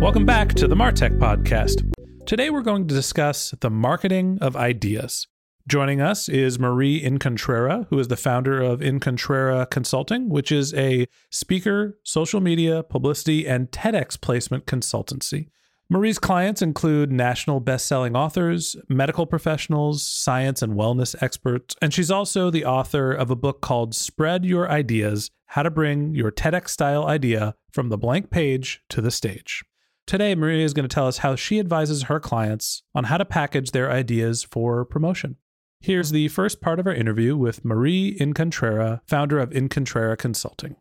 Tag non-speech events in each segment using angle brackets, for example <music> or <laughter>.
Welcome back to the Martech Podcast. Today we're going to discuss the marketing of ideas. Joining us is Marie Incontrera, who is the founder of Incontrera Consulting, which is a speaker, social media, publicity, and TEDx placement consultancy. Marie's clients include national best-selling authors, medical professionals, science and wellness experts, and she's also the author of a book called Spread Your Ideas: How to Bring Your TEDx-style idea from the blank page to the stage. Today, Maria is going to tell us how she advises her clients on how to package their ideas for promotion. Here's the first part of our interview with Marie Incontrera, founder of Incontrera Consulting.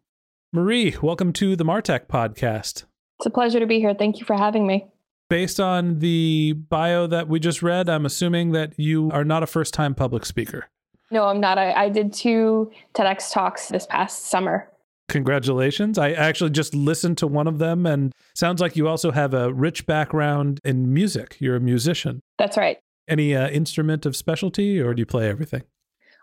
Marie, welcome to the Martech podcast. It's a pleasure to be here. Thank you for having me. Based on the bio that we just read, I'm assuming that you are not a first time public speaker. No, I'm not. I, I did two TEDx talks this past summer. Congratulations. I actually just listened to one of them and sounds like you also have a rich background in music. You're a musician. That's right. Any uh, instrument of specialty or do you play everything?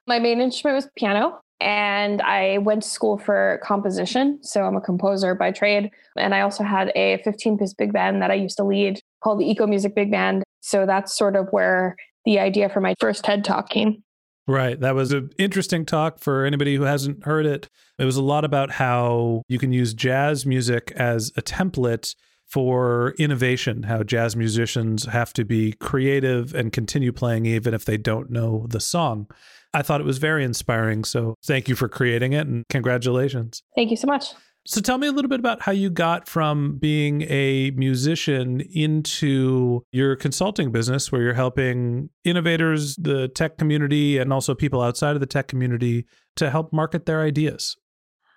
My main instrument was piano and I went to school for composition. So I'm a composer by trade. And I also had a 15 piece big band that I used to lead called the Eco Music Big Band. So that's sort of where the idea for my first TED talk came. Right. That was an interesting talk for anybody who hasn't heard it. It was a lot about how you can use jazz music as a template for innovation, how jazz musicians have to be creative and continue playing even if they don't know the song. I thought it was very inspiring. So thank you for creating it and congratulations. Thank you so much. So tell me a little bit about how you got from being a musician into your consulting business where you're helping innovators, the tech community, and also people outside of the tech community to help market their ideas.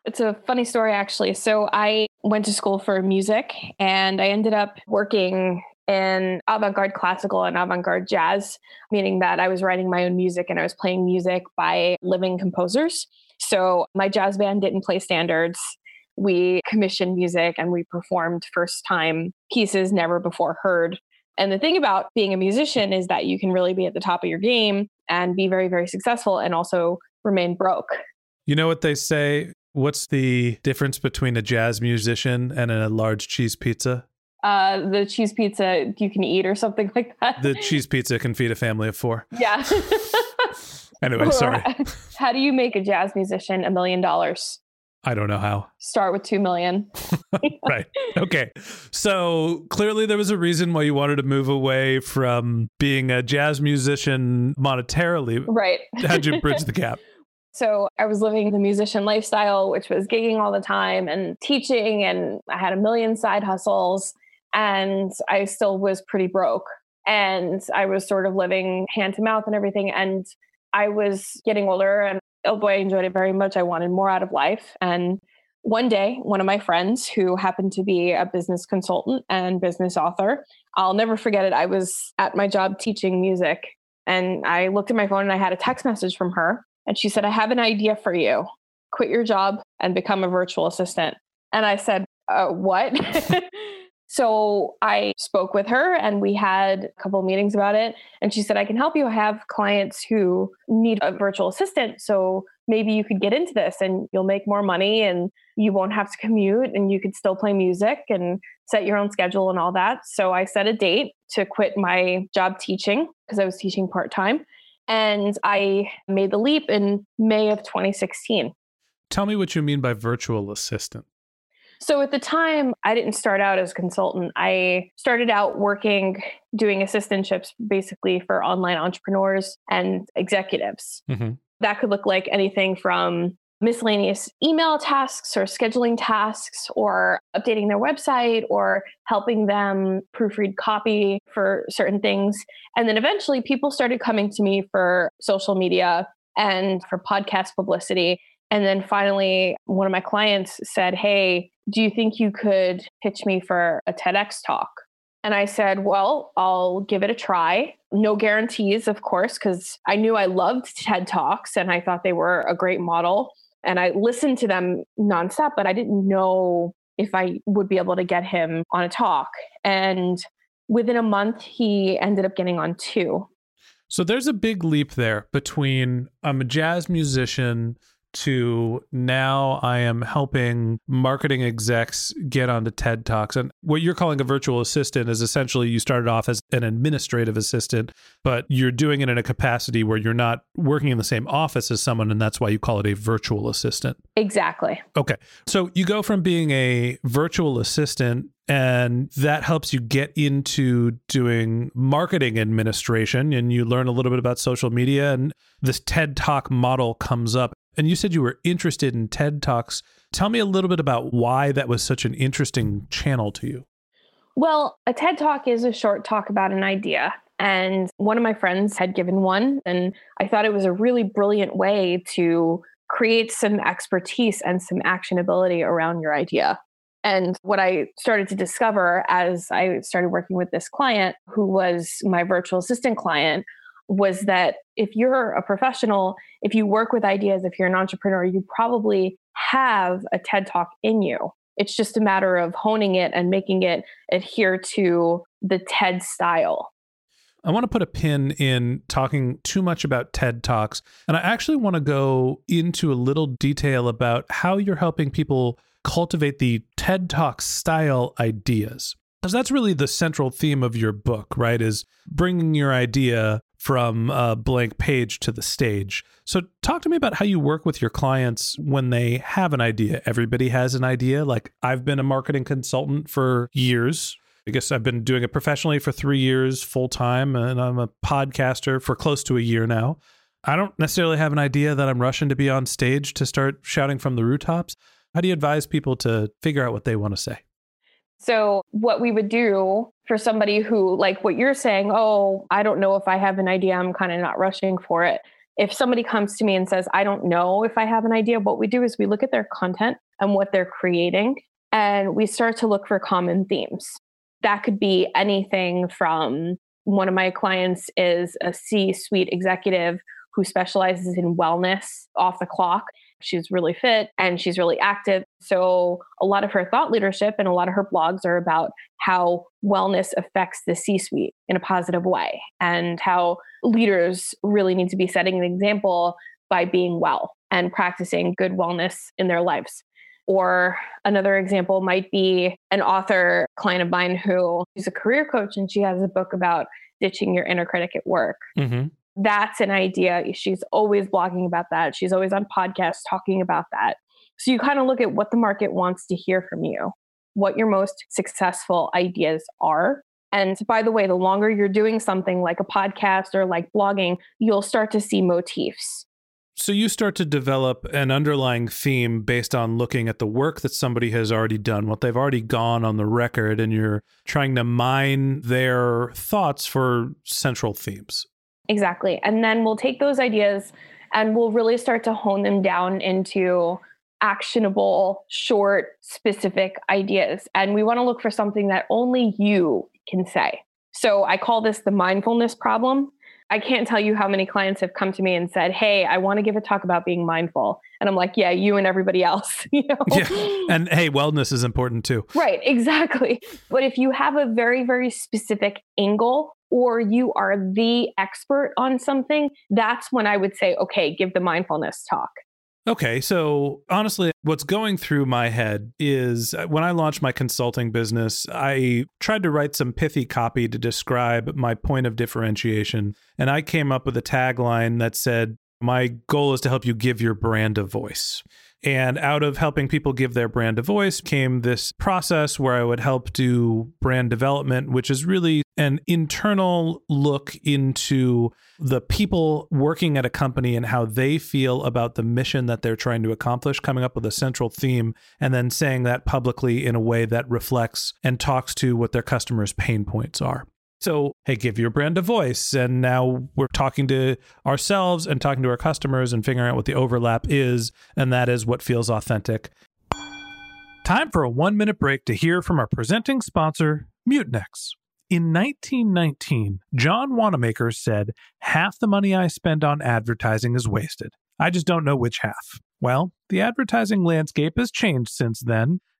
It's a funny story, actually. So I went to school for music and I ended up working in avant garde classical and avant garde jazz, meaning that I was writing my own music and I was playing music by living composers. So my jazz band didn't play standards we commissioned music and we performed first time pieces never before heard. And the thing about being a musician is that you can really be at the top of your game and be very, very successful and also remain broke. You know what they say? What's the difference between a jazz musician and a large cheese pizza? Uh, the cheese pizza you can eat or something <laughs> like that. The cheese pizza can feed a family of four. Yeah. <laughs> anyway, <laughs> sorry. How do you make a jazz musician a million dollars? I don't know how. Start with 2 million. <laughs> <laughs> right. Okay. So clearly there was a reason why you wanted to move away from being a jazz musician monetarily. Right. <laughs> How'd you bridge the gap? So I was living the musician lifestyle, which was gigging all the time and teaching, and I had a million side hustles, and I still was pretty broke. And I was sort of living hand to mouth and everything. And I was getting older and oh boy, I enjoyed it very much. I wanted more out of life. And one day, one of my friends who happened to be a business consultant and business author, I'll never forget it. I was at my job teaching music and I looked at my phone and I had a text message from her. And she said, I have an idea for you. Quit your job and become a virtual assistant. And I said, uh, What? <laughs> So I spoke with her and we had a couple meetings about it. And she said, I can help you. I have clients who need a virtual assistant. So maybe you could get into this and you'll make more money and you won't have to commute and you could still play music and set your own schedule and all that. So I set a date to quit my job teaching because I was teaching part time. And I made the leap in May of 2016. Tell me what you mean by virtual assistant. So at the time, I didn't start out as a consultant. I started out working doing assistantships basically for online entrepreneurs and executives. Mm-hmm. That could look like anything from miscellaneous email tasks or scheduling tasks or updating their website or helping them proofread copy for certain things. And then eventually people started coming to me for social media and for podcast publicity. And then finally, one of my clients said, Hey, do you think you could pitch me for a TEDx talk? And I said, Well, I'll give it a try. No guarantees, of course, because I knew I loved TED Talks and I thought they were a great model. And I listened to them nonstop, but I didn't know if I would be able to get him on a talk. And within a month, he ended up getting on two. So there's a big leap there between I'm a jazz musician to now I am helping marketing execs get onto TED Talks. And what you're calling a virtual assistant is essentially you started off as an administrative assistant, but you're doing it in a capacity where you're not working in the same office as someone. And that's why you call it a virtual assistant. Exactly. Okay. So you go from being a virtual assistant and that helps you get into doing marketing administration and you learn a little bit about social media and this TED Talk model comes up and you said you were interested in TED Talks. Tell me a little bit about why that was such an interesting channel to you. Well, a TED Talk is a short talk about an idea. And one of my friends had given one, and I thought it was a really brilliant way to create some expertise and some actionability around your idea. And what I started to discover as I started working with this client, who was my virtual assistant client, was that if you're a professional, if you work with ideas, if you're an entrepreneur, you probably have a TED talk in you. It's just a matter of honing it and making it adhere to the TED style. I want to put a pin in talking too much about TED Talks. And I actually want to go into a little detail about how you're helping people cultivate the TED Talk style ideas. Because that's really the central theme of your book, right? Is bringing your idea from a blank page to the stage. So, talk to me about how you work with your clients when they have an idea. Everybody has an idea. Like, I've been a marketing consultant for years. I guess I've been doing it professionally for three years full time, and I'm a podcaster for close to a year now. I don't necessarily have an idea that I'm rushing to be on stage to start shouting from the rooftops. How do you advise people to figure out what they want to say? So, what we would do for somebody who, like what you're saying, oh, I don't know if I have an idea, I'm kind of not rushing for it. If somebody comes to me and says, I don't know if I have an idea, what we do is we look at their content and what they're creating, and we start to look for common themes. That could be anything from one of my clients is a C suite executive who specializes in wellness off the clock. She's really fit and she's really active. So, a lot of her thought leadership and a lot of her blogs are about how wellness affects the C suite in a positive way and how leaders really need to be setting an example by being well and practicing good wellness in their lives. Or another example might be an author client of mine who is a career coach and she has a book about ditching your inner critic at work. Mm-hmm that's an idea. She's always blogging about that. She's always on podcasts talking about that. So you kind of look at what the market wants to hear from you, what your most successful ideas are. And by the way, the longer you're doing something like a podcast or like blogging, you'll start to see motifs. So you start to develop an underlying theme based on looking at the work that somebody has already done, what they've already gone on the record, and you're trying to mine their thoughts for central themes. Exactly. And then we'll take those ideas and we'll really start to hone them down into actionable, short, specific ideas. And we want to look for something that only you can say. So I call this the mindfulness problem. I can't tell you how many clients have come to me and said, Hey, I want to give a talk about being mindful. And I'm like, Yeah, you and everybody else. <laughs> you know? Yeah. And hey, wellness is important too. Right, exactly. But if you have a very, very specific angle or you are the expert on something, that's when I would say, okay, give the mindfulness talk. Okay, so honestly, what's going through my head is uh, when I launched my consulting business, I tried to write some pithy copy to describe my point of differentiation. And I came up with a tagline that said, My goal is to help you give your brand a voice. And out of helping people give their brand a voice came this process where I would help do brand development, which is really an internal look into the people working at a company and how they feel about the mission that they're trying to accomplish, coming up with a central theme, and then saying that publicly in a way that reflects and talks to what their customers' pain points are. So, hey, give your brand a voice. And now we're talking to ourselves and talking to our customers and figuring out what the overlap is. And that is what feels authentic. Time for a one minute break to hear from our presenting sponsor, Mutinex. In 1919, John Wanamaker said, Half the money I spend on advertising is wasted. I just don't know which half. Well, the advertising landscape has changed since then,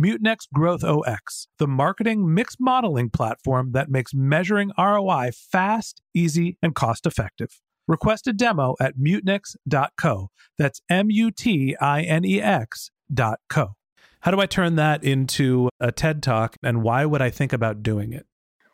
Mutinex Growth OS, the marketing mix modeling platform that makes measuring ROI fast, easy, and cost effective. Request a demo at mutinex.co. That's M U T I N E X dot co. How do I turn that into a TED talk and why would I think about doing it?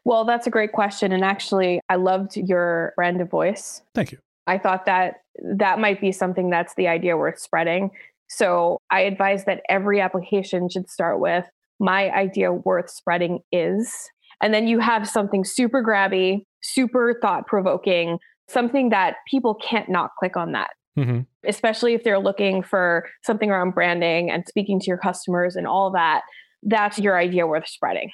Well, that's a great question. And actually, I loved your brand of voice. Thank you. I thought that that might be something that's the idea worth spreading. So I advise that every application should start with my idea worth spreading is. And then you have something super grabby, super thought provoking, something that people can't not click on that. Mm-hmm. Especially if they're looking for something around branding and speaking to your customers and all that. That's your idea worth spreading.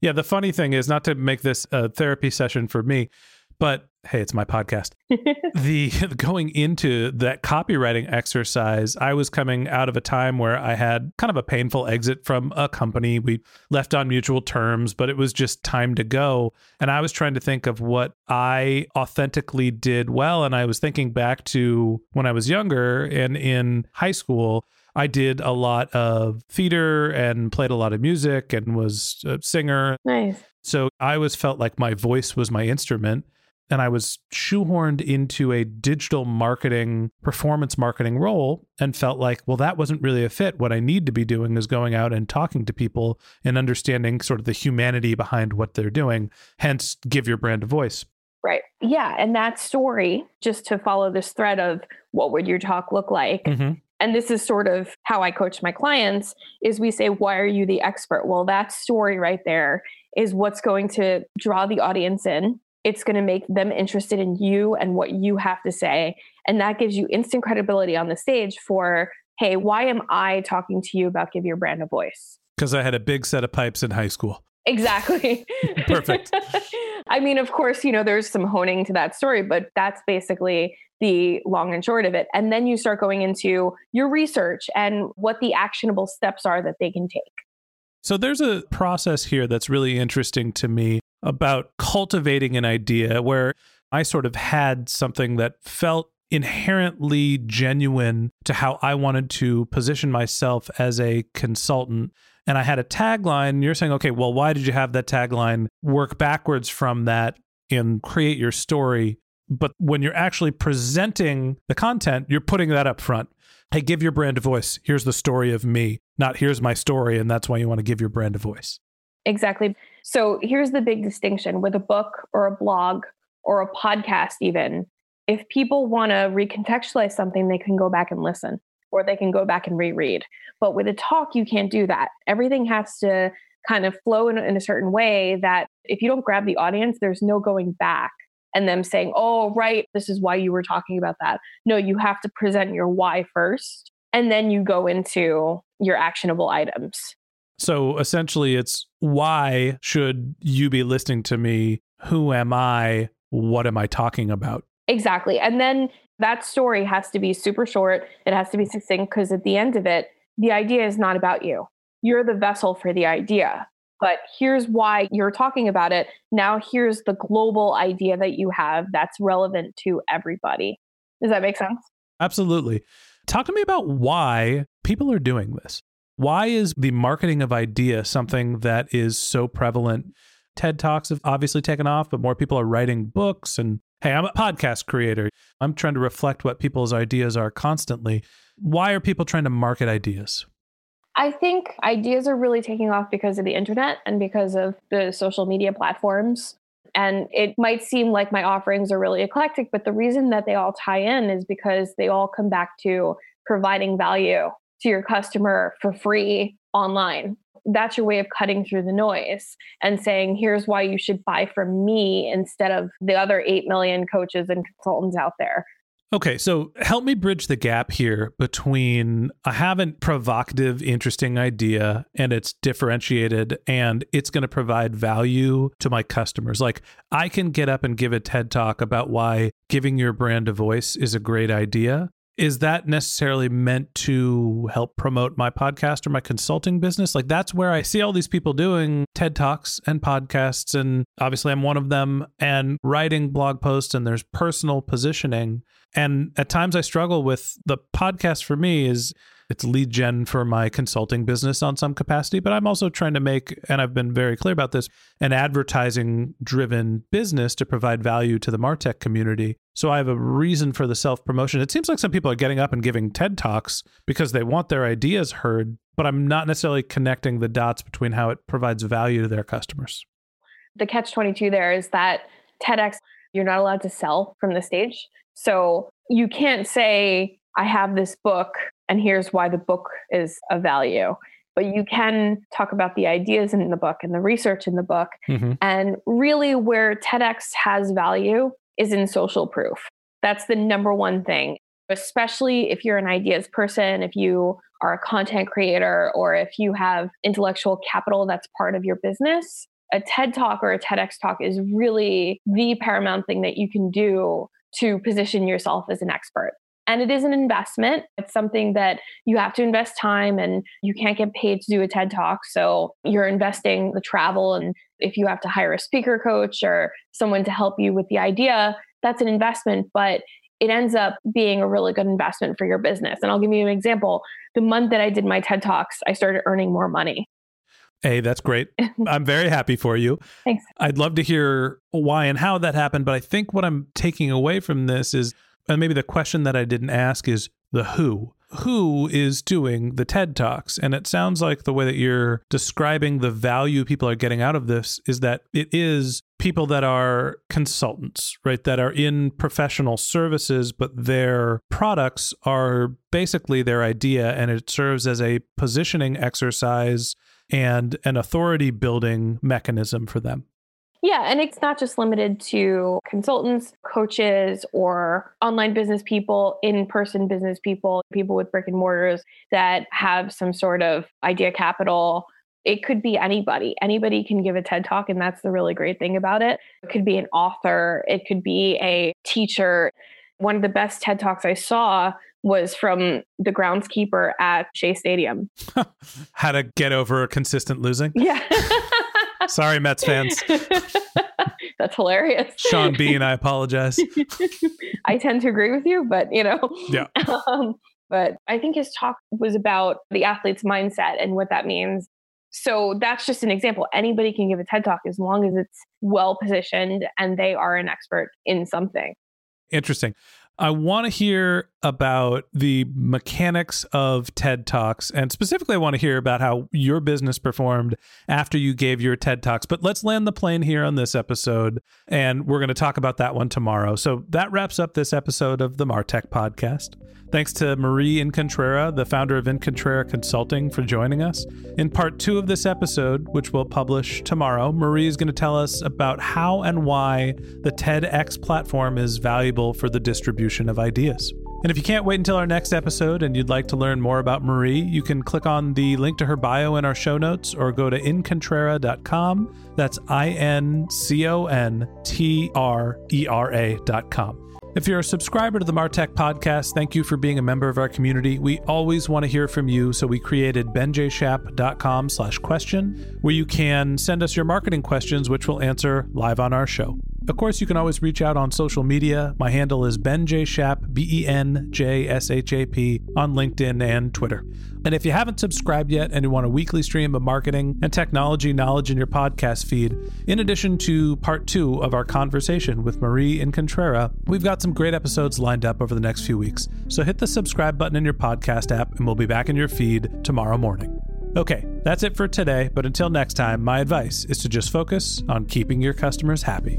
Yeah, the funny thing is not to make this a therapy session for me, but hey, it's my podcast. <laughs> the <laughs> going into that copywriting exercise, I was coming out of a time where I had kind of a painful exit from a company. We left on mutual terms, but it was just time to go. And I was trying to think of what I authentically did well. And I was thinking back to when I was younger and in high school. I did a lot of theater and played a lot of music and was a singer. Nice. So I always felt like my voice was my instrument and I was shoehorned into a digital marketing, performance marketing role and felt like, well, that wasn't really a fit. What I need to be doing is going out and talking to people and understanding sort of the humanity behind what they're doing. Hence, give your brand a voice. Right. Yeah. And that story, just to follow this thread of what would your talk look like? Mm-hmm. And this is sort of how I coach my clients is we say, why are you the expert? Well, that story right there is what's going to draw the audience in it's going to make them interested in you and what you have to say. And that gives you instant credibility on the stage for, hey, why am I talking to you about give your brand a voice? Because I had a big set of pipes in high school. Exactly. <laughs> Perfect. <laughs> I mean, of course, you know, there's some honing to that story, but that's basically the long and short of it. And then you start going into your research and what the actionable steps are that they can take. So there's a process here that's really interesting to me about cultivating an idea where I sort of had something that felt inherently genuine to how I wanted to position myself as a consultant. And I had a tagline. You're saying, okay, well, why did you have that tagline? Work backwards from that and create your story. But when you're actually presenting the content, you're putting that up front. Hey, give your brand a voice. Here's the story of me, not here's my story. And that's why you want to give your brand a voice. Exactly. So here's the big distinction with a book or a blog or a podcast, even. If people want to recontextualize something, they can go back and listen or they can go back and reread. But with a talk, you can't do that. Everything has to kind of flow in, in a certain way that if you don't grab the audience, there's no going back and them saying, oh, right, this is why you were talking about that. No, you have to present your why first, and then you go into your actionable items. So essentially, it's why should you be listening to me? Who am I? What am I talking about? Exactly. And then that story has to be super short. It has to be succinct because at the end of it, the idea is not about you. You're the vessel for the idea. But here's why you're talking about it. Now, here's the global idea that you have that's relevant to everybody. Does that make sense? Absolutely. Talk to me about why people are doing this. Why is the marketing of idea something that is so prevalent? TED Talks have obviously taken off, but more people are writing books. And hey, I'm a podcast creator. I'm trying to reflect what people's ideas are constantly. Why are people trying to market ideas? I think ideas are really taking off because of the internet and because of the social media platforms. And it might seem like my offerings are really eclectic, but the reason that they all tie in is because they all come back to providing value to your customer for free online. That's your way of cutting through the noise and saying, here's why you should buy from me instead of the other 8 million coaches and consultants out there. Okay, so help me bridge the gap here between I have a provocative, interesting idea and it's differentiated and it's going to provide value to my customers. Like I can get up and give a TED talk about why giving your brand a voice is a great idea is that necessarily meant to help promote my podcast or my consulting business? Like that's where I see all these people doing TED Talks and podcasts. And obviously, I'm one of them and writing blog posts, and there's personal positioning. And at times, I struggle with the podcast for me is it's lead gen for my consulting business on some capacity, but I'm also trying to make, and I've been very clear about this, an advertising driven business to provide value to the Martech community. So I have a reason for the self promotion. It seems like some people are getting up and giving TED Talks because they want their ideas heard, but I'm not necessarily connecting the dots between how it provides value to their customers. The catch 22 there is that TEDx, you're not allowed to sell from the stage. So you can't say, I have this book and here's why the book is of value. But you can talk about the ideas in the book and the research in the book. Mm-hmm. And really, where TEDx has value is in social proof. That's the number one thing, especially if you're an ideas person, if you are a content creator, or if you have intellectual capital that's part of your business. A TED talk or a TEDx talk is really the paramount thing that you can do to position yourself as an expert. And it is an investment. It's something that you have to invest time and you can't get paid to do a TED talk. So you're investing the travel. And if you have to hire a speaker coach or someone to help you with the idea, that's an investment. But it ends up being a really good investment for your business. And I'll give you an example. The month that I did my TED Talks, I started earning more money. Hey, that's great. <laughs> I'm very happy for you. Thanks. I'd love to hear why and how that happened. But I think what I'm taking away from this is and maybe the question that I didn't ask is the who. Who is doing the TED Talks? And it sounds like the way that you're describing the value people are getting out of this is that it is people that are consultants, right? That are in professional services, but their products are basically their idea and it serves as a positioning exercise and an authority building mechanism for them. Yeah, and it's not just limited to consultants, coaches, or online business people, in person business people, people with brick and mortars that have some sort of idea capital. It could be anybody. Anybody can give a TED talk, and that's the really great thing about it. It could be an author, it could be a teacher. One of the best TED talks I saw was from the groundskeeper at Shea Stadium. <laughs> How to get over consistent losing? Yeah. <laughs> Sorry, Mets fans. <laughs> That's hilarious. Sean Bean, I apologize. <laughs> I tend to agree with you, but you know. Yeah. <laughs> Um, but I think his talk was about the athlete's mindset and what that means. So that's just an example. Anybody can give a TED talk as long as it's well positioned and they are an expert in something. Interesting. I want to hear about the mechanics of TED Talks. And specifically, I want to hear about how your business performed after you gave your TED Talks. But let's land the plane here on this episode. And we're going to talk about that one tomorrow. So that wraps up this episode of the Martech podcast. Thanks to Marie Incontrera, the founder of Incontrera Consulting, for joining us. In part two of this episode, which we'll publish tomorrow, Marie is going to tell us about how and why the TEDx platform is valuable for the distribution of ideas. And if you can't wait until our next episode and you'd like to learn more about Marie, you can click on the link to her bio in our show notes or go to incontrera.com. That's I N C O N T R E R A.com. If you're a subscriber to the Martech podcast, thank you for being a member of our community. We always want to hear from you, so we created benjshap.com slash question, where you can send us your marketing questions, which we'll answer live on our show. Of course, you can always reach out on social media. My handle is Ben J. Shap, B E N J S H A P, on LinkedIn and Twitter. And if you haven't subscribed yet and you want a weekly stream of marketing and technology knowledge in your podcast feed, in addition to part two of our conversation with Marie and Incontrera, we've got some great episodes lined up over the next few weeks. So hit the subscribe button in your podcast app, and we'll be back in your feed tomorrow morning. Okay, that's it for today, but until next time, my advice is to just focus on keeping your customers happy.